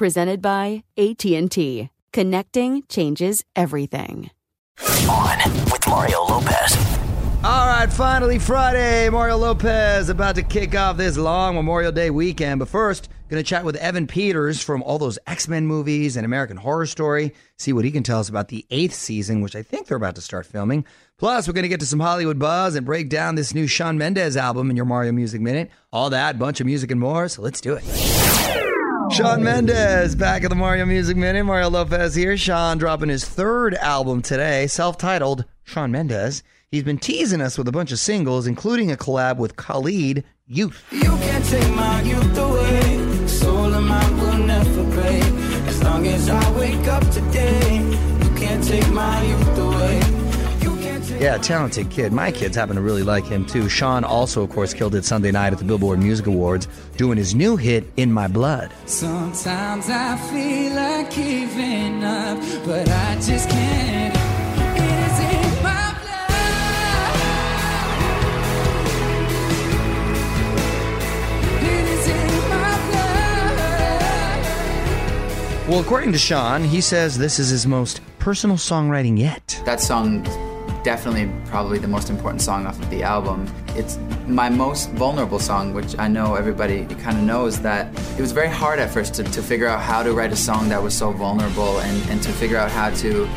Presented by AT&T. Connecting changes everything. On with Mario Lopez. All right, finally Friday. Mario Lopez about to kick off this long Memorial Day weekend. But first, going to chat with Evan Peters from all those X Men movies and American Horror Story. See what he can tell us about the eighth season, which I think they're about to start filming. Plus, we're going to get to some Hollywood buzz and break down this new Shawn Mendes album in your Mario Music Minute. All that, bunch of music and more. So let's do it. Shawn Mendes back at the Mario Music Minute. Mario Lopez here. Shawn dropping his third album today, self titled Shawn Mendes. He's been teasing us with a bunch of singles, including a collab with Khalid, Youth. You can't take my youth away. Soul of mine will never break. As long as I wake up today, you can't take my youth away. Yeah, talented kid. My kids happen to really like him too. Shawn also, of course, killed it Sunday night at the Billboard Music Awards, doing his new hit, In My Blood. Sometimes I feel like giving up, but I just can't. It is in my blood. It is in my blood. Well, according to Shawn, he says this is his most personal songwriting yet. That song definitely probably the most important song off of the album. It's my most vulnerable song, which I know everybody kind of knows that it was very hard at first to, to figure out how to write a song that was so vulnerable and, and to figure out how to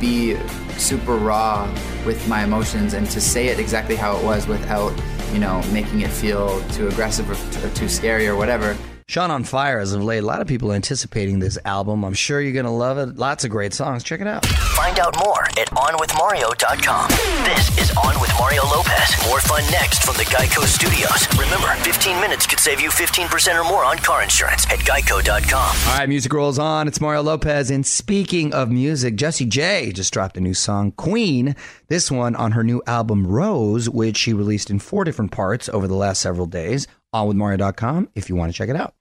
be super raw with my emotions and to say it exactly how it was without, you know, making it feel too aggressive or, or too scary or whatever. Shawn on fire as of late. A lot of people anticipating this album. I'm sure you're going to love it. Lots of great songs. Check it out. Find out more at OnWithMario.com. This is On with Mario Lopez. More fun next from the Geico Studios. Remember, 15 minutes could save you 15% or more on car insurance at Geico.com. All right, music rolls on. It's Mario Lopez. And speaking of music, Jessie J just dropped a new song, Queen. This one on her new album, Rose, which she released in four different parts over the last several days. OnWithMario.com if you want to check it out.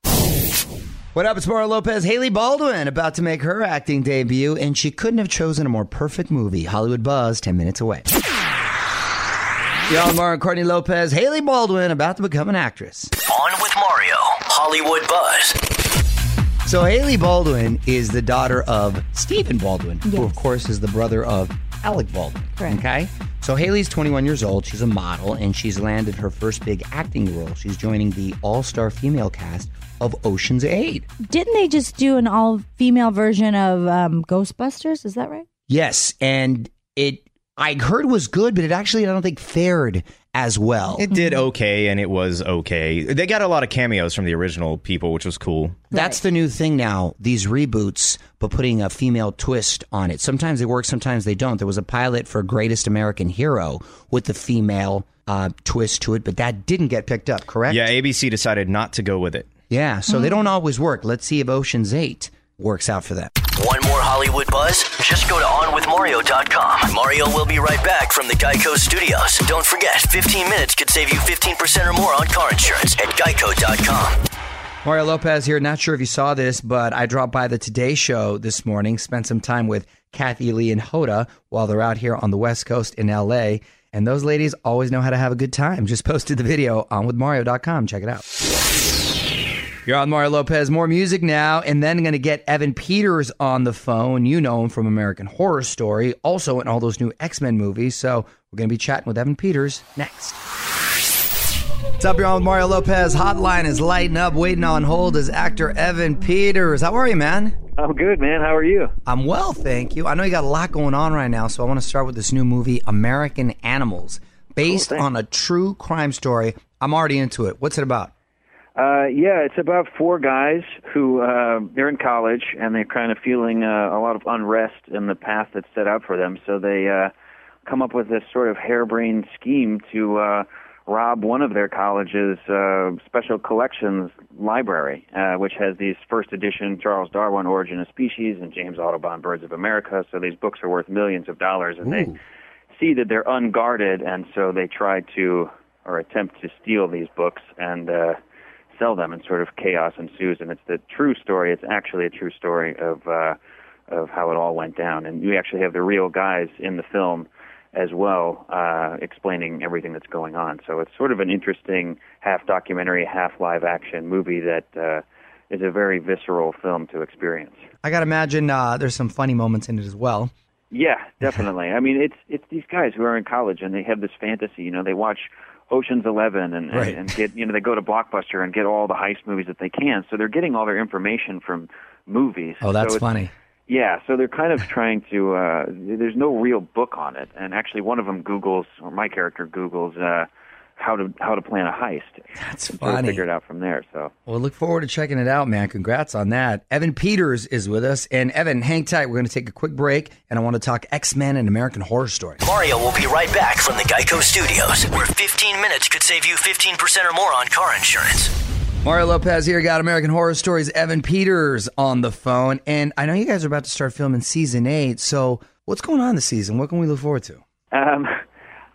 What up? It's Mario Lopez. Hailey Baldwin about to make her acting debut, and she couldn't have chosen a more perfect movie. Hollywood Buzz, 10 minutes away. Y'all, Mario Courtney Lopez, Hailey Baldwin about to become an actress. On with Mario, Hollywood Buzz. So, Hailey Baldwin is the daughter of Stephen Baldwin, who, of course, is the brother of Alec Baldwin. Correct. Okay? So, Hailey's 21 years old. She's a model, and she's landed her first big acting role. She's joining the all star female cast of Ocean's 8. Didn't they just do an all female version of um, Ghostbusters? Is that right? Yes, and it I heard was good, but it actually I don't think fared as well. It did okay, and it was okay. They got a lot of cameos from the original people, which was cool. That's the new thing now. These reboots, but putting a female twist on it. Sometimes they work, sometimes they don't. There was a pilot for Greatest American Hero with the female uh, twist to it, but that didn't get picked up. Correct? Yeah, ABC decided not to go with it. Yeah. So they don't always work. Let's see if Ocean's Eight works out for them. Want more Hollywood buzz? Just go to OnWithMario.com. Mario will be right back from the Geico Studios. Don't forget, 15 minutes could save you 15% or more on car insurance at Geico.com. Mario Lopez here. Not sure if you saw this, but I dropped by the Today Show this morning, spent some time with Kathie Lee and Hoda while they're out here on the West Coast in LA. And those ladies always know how to have a good time. Just posted the video on withmario.com. Check it out. You're on Mario Lopez. More music now, and then going to get Evan Peters on the phone. You know him from American Horror Story, also in all those new X Men movies. So we're going to be chatting with Evan Peters next. What's up, you're on with Mario Lopez. Hotline is lighting up. Waiting on hold is actor Evan Peters. How are you, man? I'm good, man. How are you? I'm well, thank you. I know you got a lot going on right now, so I want to start with this new movie, American Animals, based thanks. on a true crime story. I'm already into it. What's it about? Uh, yeah, it's about four guys who uh, they're in college and they're kind of feeling uh, a lot of unrest in the path that's set out for them. So they uh, come up with this sort of harebrained scheme to uh, rob one of their college's uh, special collections library, uh, which has these first edition Charles Darwin Origin of Species and James Audubon Birds of America. So these books are worth millions of dollars, and they see that they're unguarded, and so they try to or attempt to steal these books and. Uh, sell them, and sort of chaos ensues. And it's the true story. It's actually a true story of uh, of how it all went down. And you actually have the real guys in the film as well, uh, explaining everything that's going on. So it's sort of an interesting half documentary, half live action movie that uh, is a very visceral film to experience. I got to imagine uh, there's some funny moments in it as well. Yeah, definitely. I mean, it's it's these guys who are in college and they have this fantasy. You know, they watch Ocean's Eleven and, Right. and and get you know they go to Blockbuster and get all the heist movies that they can. So they're getting all their information from movies. Oh, that's So funny. Yeah, so they're kind of trying to. Uh, there's no real book on it, and actually, one of them Google's, or my character Google's, uh, how to how to plan a heist. That's and sort of funny. figure it out from there. So Well, look forward to checking it out, man. Congrats on that. Evan Peters is with us. And Evan, hang tight. We're going to take a quick break, and I want to talk X Men and American Horror Story. Mario will be right back from the Geico Studios, where 15 minutes could save you 15% or more on car insurance. Mario Lopez here, got American Horror Stories. Evan Peters on the phone. And I know you guys are about to start filming season eight. So, what's going on this season? What can we look forward to? Um,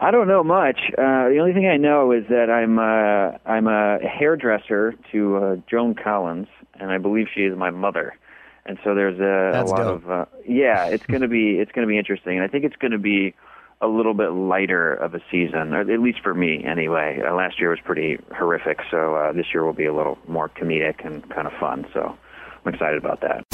I don't know much. Uh, the only thing I know is that I'm uh, I'm a hairdresser to uh, Joan Collins, and I believe she is my mother. And so there's a, a lot dope. of uh, yeah. It's gonna be it's gonna be interesting, and I think it's gonna be a little bit lighter of a season, or at least for me anyway. Uh, last year was pretty horrific, so uh, this year will be a little more comedic and kind of fun. So I'm excited about that.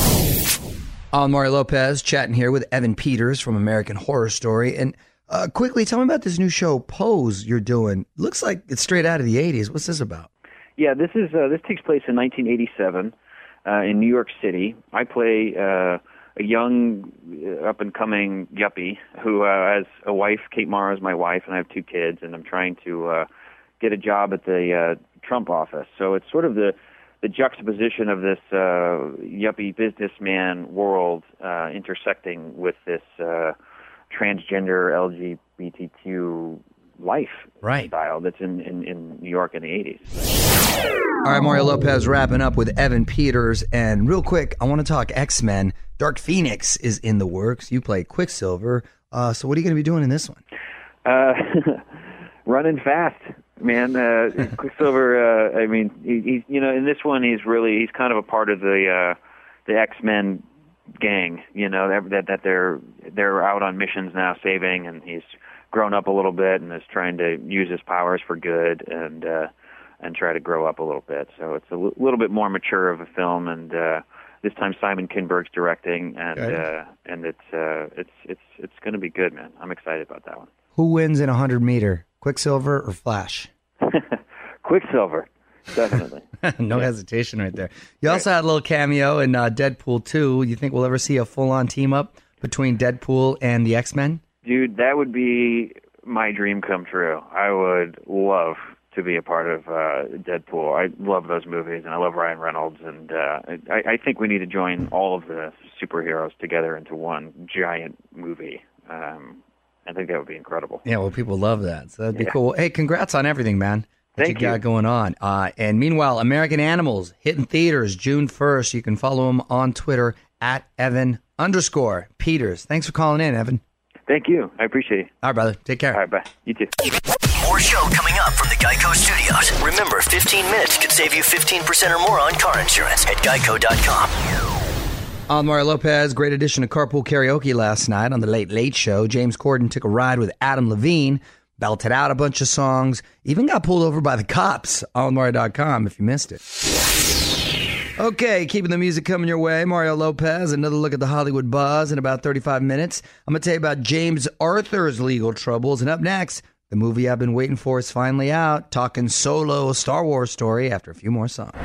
I'm Mario Lopez chatting here with Evan Peters from American Horror Story. And uh, quickly, tell me about this new show, Pose, you're doing. Looks like it's straight out of the 80s. What's this about? Yeah, this is uh, this takes place in 1987 uh, in New York City. I play uh, a young, up and coming yuppie who uh, has a wife. Kate Mara is my wife, and I have two kids. And I'm trying to uh, get a job at the uh, Trump office. So it's sort of the the juxtaposition of this uh, yuppie businessman world uh, intersecting with this uh, transgender LGBTQ life Right. style that's in, in, in New York in the 80s. All right, Mario Lopez wrapping up with Evan Peters. And real quick, I want to talk X Men. Dark Phoenix is in the works. You play Quicksilver. Uh, so, what are you going to be doing in this one? Uh, running fast, man. Uh, Quicksilver. Uh, I mean, he, he's you know in this one he's really he's kind of a part of the uh, the X Men gang. You know that, that they're they're out on missions now, saving, and he's grown up a little bit and is trying to use his powers for good and uh, and try to grow up a little bit. So it's a l- little bit more mature of a film and. Uh, this time Simon Kinberg's directing, and Okay. uh, and it's uh, it's it's it's going to be good, man. I'm excited about that one. Who wins in a 100 meter, Quicksilver or Flash? Quicksilver, definitely. no hesitation right there. You also had a little cameo in uh, Deadpool 2. You think we'll ever see a full on team up between Deadpool and the X Men? Dude, that would be my dream come true. I would love to be a part of uh, Deadpool. I love those movies, and I love Ryan Reynolds, and uh, I, I think we need to join all of the superheroes together into one giant movie. Um, I think that would be incredible. Yeah, well, people love that. So that'd be Yeah. cool. Hey, congrats on everything, man. What Thank you got going on. Uh, and meanwhile, American Animals hitting theaters June 1st. You can follow him on Twitter at Evan underscore Peters. Thanks for calling in, Evan. Thank you. I appreciate it. All right, brother. Take care. All right, bye. You too. More show coming up from the Geico Studios. Remember, 15 minutes could save you 15% or more on car insurance at geico.com. On Mario Lopez, great addition to Carpool Karaoke last night on the Late Late Show. James Corden took a ride with Adam Levine, belted out a bunch of songs, even got pulled over by the cops on Mario.com if you missed it. Okay, keeping the music coming your way. Mario Lopez, another look at the Hollywood buzz in about 35 minutes. I'm going to tell you about James Arthur's legal troubles. And up next, the movie I've been waiting for is finally out. Talking solo Star Wars story after a few more songs.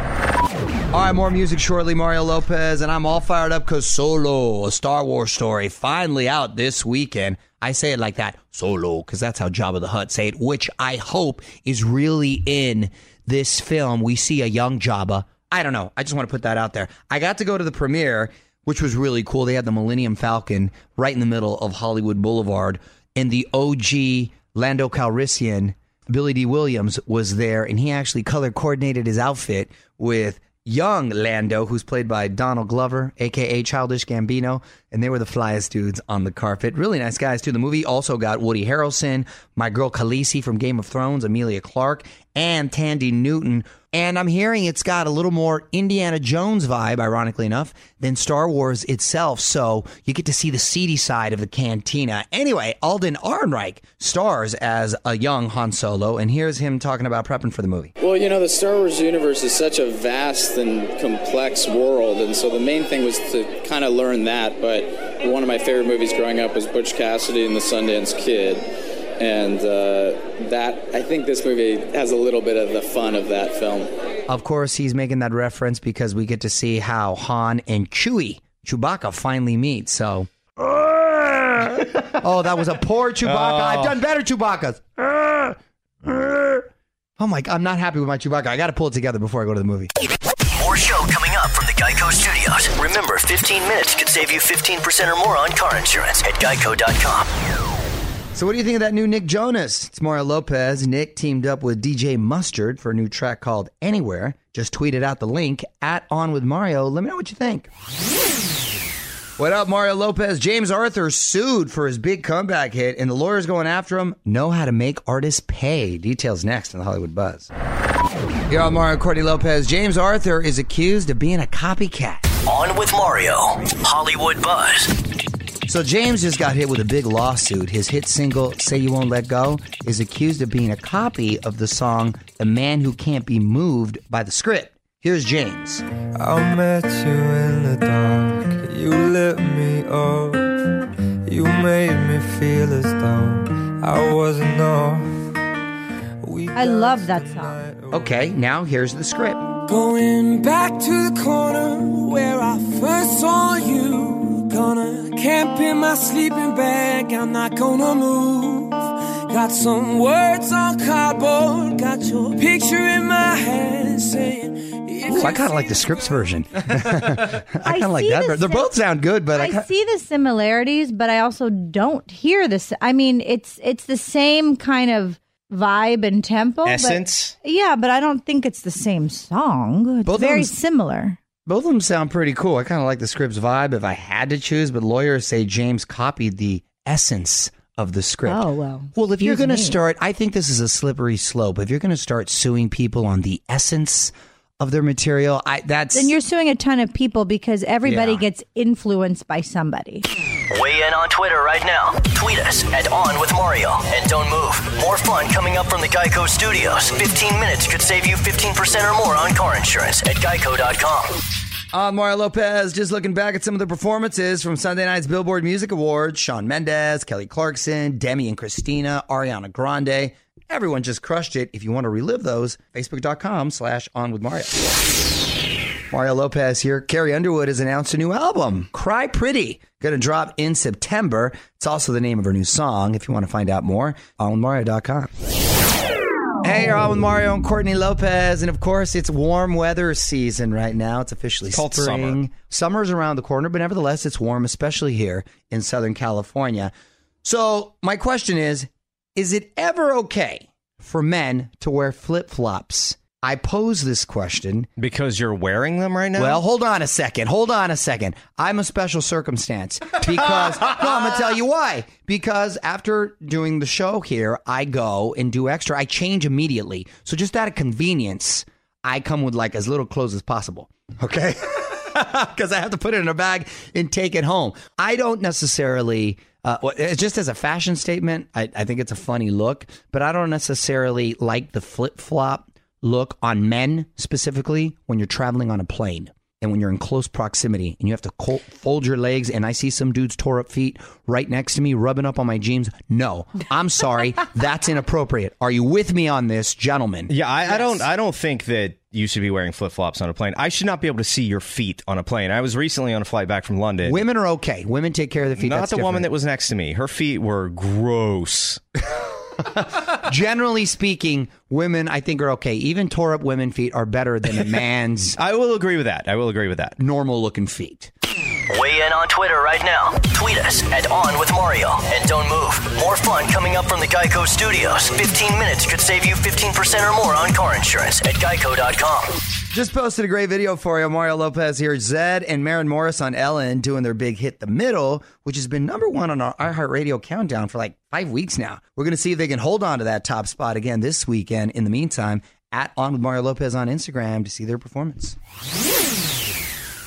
All right, more music shortly. Mario Lopez, and I'm all fired up because Solo, a Star Wars story, finally out this weekend. I say it like that, Solo, because that's how Jabba the Hutt say it, which I hope is really in this film. We see a young Jabba. I don't know. I just want to put that out there. I got to go to the premiere, which was really cool. They had the Millennium Falcon right in the middle of Hollywood Boulevard, and the OG Lando Calrissian Billy Dee Williams was there, and he actually color coordinated his outfit with young Lando, who's played by Donald Glover, aka Childish Gambino, and they were the flyest dudes on the carpet. Really nice guys too. The movie also got Woody Harrelson, my girl Khaleesi from Game of Thrones, Emilia Clarke, and Thandie Newton. And I'm hearing it's got a little more Indiana Jones vibe, ironically enough, than Star Wars itself. So you get to see the seedy side of the cantina. Anyway, Alden Ehrenreich stars as a young Han Solo, and here's him talking about prepping for the movie. Well, you know, the Star Wars universe is such a vast and complex world, and so the main thing was to kind of learn that. But one of my favorite movies growing up was Butch Cassidy and the Sundance Kid, and uh, that I think this movie has a little bit of the fun of that film. Of course, he's making that reference because we get to see how Han and Chewie, Chewbacca, finally meet. So. oh, that was a poor Chewbacca. I've done better Chewbaccas. Oh my! God I'm not happy with my Chewbacca. I got to pull it together before I go to the movie. More show coming up from the Geico Studios. Remember, 15 minutes could save you 15% or more on car insurance at geico.com. So, what do you think of that new Nick Jonas? It's Mario Lopez. Nick teamed up with DJ Mustard for a new track called Anywhere. Just tweeted out the link at On with Mario. Let me know what you think. What up, Mario Lopez? James Arthur sued for his big comeback hit, and the lawyers going after him know how to make artists pay. Details next in the Hollywood Buzz. Here on Mario Courtney Lopez, James Arthur is accused of being a copycat. On with Mario, Hollywood Buzz. So James just got hit with a big lawsuit. His hit single "Say You Won't Let Go" is accused of being a copy of the song "The Man Who Can't Be Moved" by the script. Here's James. I met you in the dark, you lit me up. You made me feel as though I wasn't off. I love that song. Okay, now here's the script. Going back to the corner where I first saw you. Gonna camp in my sleeping bag, I'm not gonna move. Got some words on cardboard, got your picture in my hand saying, Ooh, I kind of like the scripts version. I kind of like that. the ver- They both sound good, but I, I kinda, see the similarities, but I also don't hear this. I mean, it's it's the same kind of vibe and tempo. but- Essence? yeah, but I don't think it's the same song. It's Both of very them's- similar. both of them sound pretty cool. I kind of like the scripts vibe if I had to choose, but lawyers say James copied the essence of the script. Oh well. Well, if you're Excuse going to me. start, I think this is a slippery slope. If you're going to start suing people on the essence of their material, I that's then you're suing a ton of people because everybody Yeah. gets influenced by somebody. Weigh in on Twitter right now. Tweet us at On with Mario. And don't move. More fun coming up from the Geico Studios. 15 minutes could save you 15% or more on car insurance at geico.com. On uh, Mario Lopez, just looking back at some of the performances from Sunday night's Billboard Music Awards. Shawn Mendes, Kelly Clarkson, Demi and Christina, Ariana Grande. Everyone just crushed it. If you want to relive those, facebook.com slash on with Mario. Mario Lopez here. Carrie Underwood has announced a new album, Cry Pretty, going to drop in September. It's also the name of her new song. If you want to find out more, onwithmario.com. Hey, you're on with Mario and Courtney Lopez, and of course, it's warm weather season right now. It's officially It's called spring. summer. Summer's around the corner, but nevertheless, it's warm, especially here in Southern California. So, my question is: Is it ever okay for men to wear flip flops? I pose this question because you're wearing them right now. Well, hold on a second. Hold on a second. I'm a special circumstance because no, I'm gonna tell you why. Because after doing the show here, I go and do extra. I change immediately. So just out of convenience, I come with like as little clothes as possible. Okay. Because I have to put it in a bag and take it home. I don't necessarily. Uh, just as a fashion statement, I, I think it's a funny look, but I don't necessarily like the flip flop look on men specifically when you're traveling on a plane and when you're in close proximity and you have to col- fold your legs and I see some dude's tore up feet right next to me rubbing up on my jeans. No, I'm sorry. That's inappropriate. Are you with me on this, gentlemen? Yeah, I, I don't. I don't think that you should be wearing flip flops on a plane. I should not be able to see your feet on a plane. I was recently on a flight back from London. Women are okay. Women take care of their feet. Not That's the woman that was next to me. Her feet were gross. Generally speaking, women I think are okay. Even tore up women feet are better than a man's. I will agree with that. I will agree with that. Normal looking feet. Weigh in on Twitter right now. Tweet us at On With Mario. And don't move. More fun coming up from the Geico Studios. 15 minutes could save you 15% or more on car insurance at geico.com. Just posted a great video for you. Mario Lopez here. Zedd and Maren Morris on Ellen doing their big hit, The Middle, which has been number one on our iHeartRadio countdown for like five weeks now. We're going to see if they can hold on to that top spot again this weekend. In the meantime, at On with Mario Lopez on Instagram to see their performance.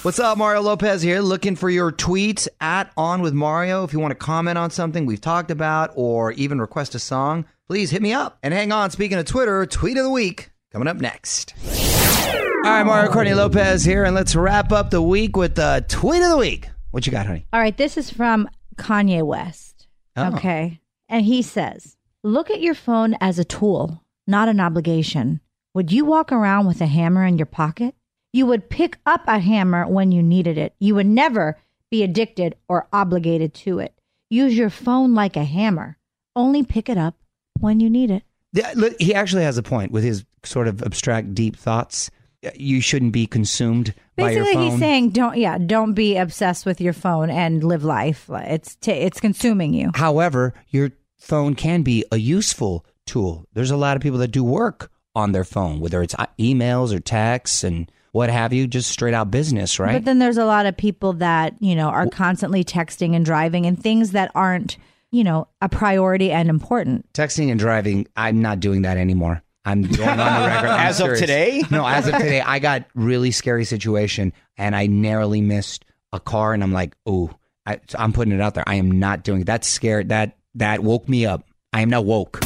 What's up, Mario Lopez here, looking for your tweets at On with Mario. If you want to comment on something we've talked about or even request a song, please hit me up. And hang on, speaking of Twitter, tweet of the week coming up next. All right, Mario Courtney Lopez here, and let's wrap up the week with the tweet of the week. What you got, honey? All right, this is from Kanye West. Oh. Okay. And he says, Look at your phone as a tool, not an obligation. Would you walk around with a hammer in your pocket? You would pick up a hammer when you needed it. You would never be addicted or obligated to it. Use your phone like a hammer. Only pick it up when you need it. Yeah, look, he actually has a point with his sort of abstract, deep thoughts. You shouldn't be consumed by your Basically, he's saying, "Don't, yeah, don't be obsessed with your phone and live life. It's t- it's consuming you." However, your phone can be a useful tool. There's a lot of people that do work on their phone, whether it's uh, emails or texts and what have you, just straight out business, right? But then there's a lot of people that, you know, are constantly texting and driving and things that aren't, you know, a priority and important. Texting and driving, I'm not doing that anymore. I'm going on the record. I'm As of today? No, as of today, I got really scary situation and I narrowly missed a car and I'm like, oh, I, so I'm putting it out there. I am not doing it. That's scared. That that woke me up. I am now woke.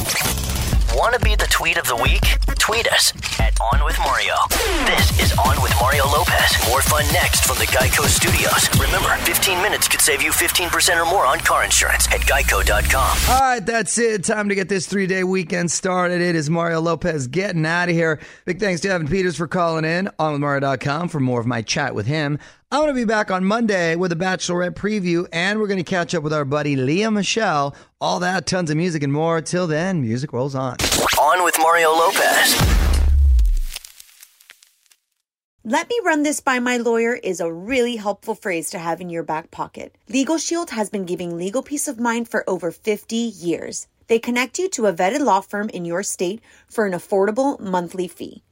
Want to be the tweet of the week? Tweet us at On With Mario. This is On With Mario Lopez. More fun next from the Geico Studios. Remember, 15 minutes could save you 15% or more on car insurance at geico.com. All right, that's it. Time to get this three day weekend started. It is Mario Lopez getting out of here. Big thanks to Evan Peters for calling in on with Mario.com for more of my chat with him. I'm going to be back on Monday with a Bachelorette preview, and we're going to catch up with our buddy Lea Michele. All that, tons of music and more. Till then, music rolls on. On with Mario Lopez. Let me run this by my lawyer is a really helpful phrase to have in your back pocket. Legal Shield has been giving legal peace of mind for over 50 years. They connect you to a vetted law firm in your state for an affordable monthly fee.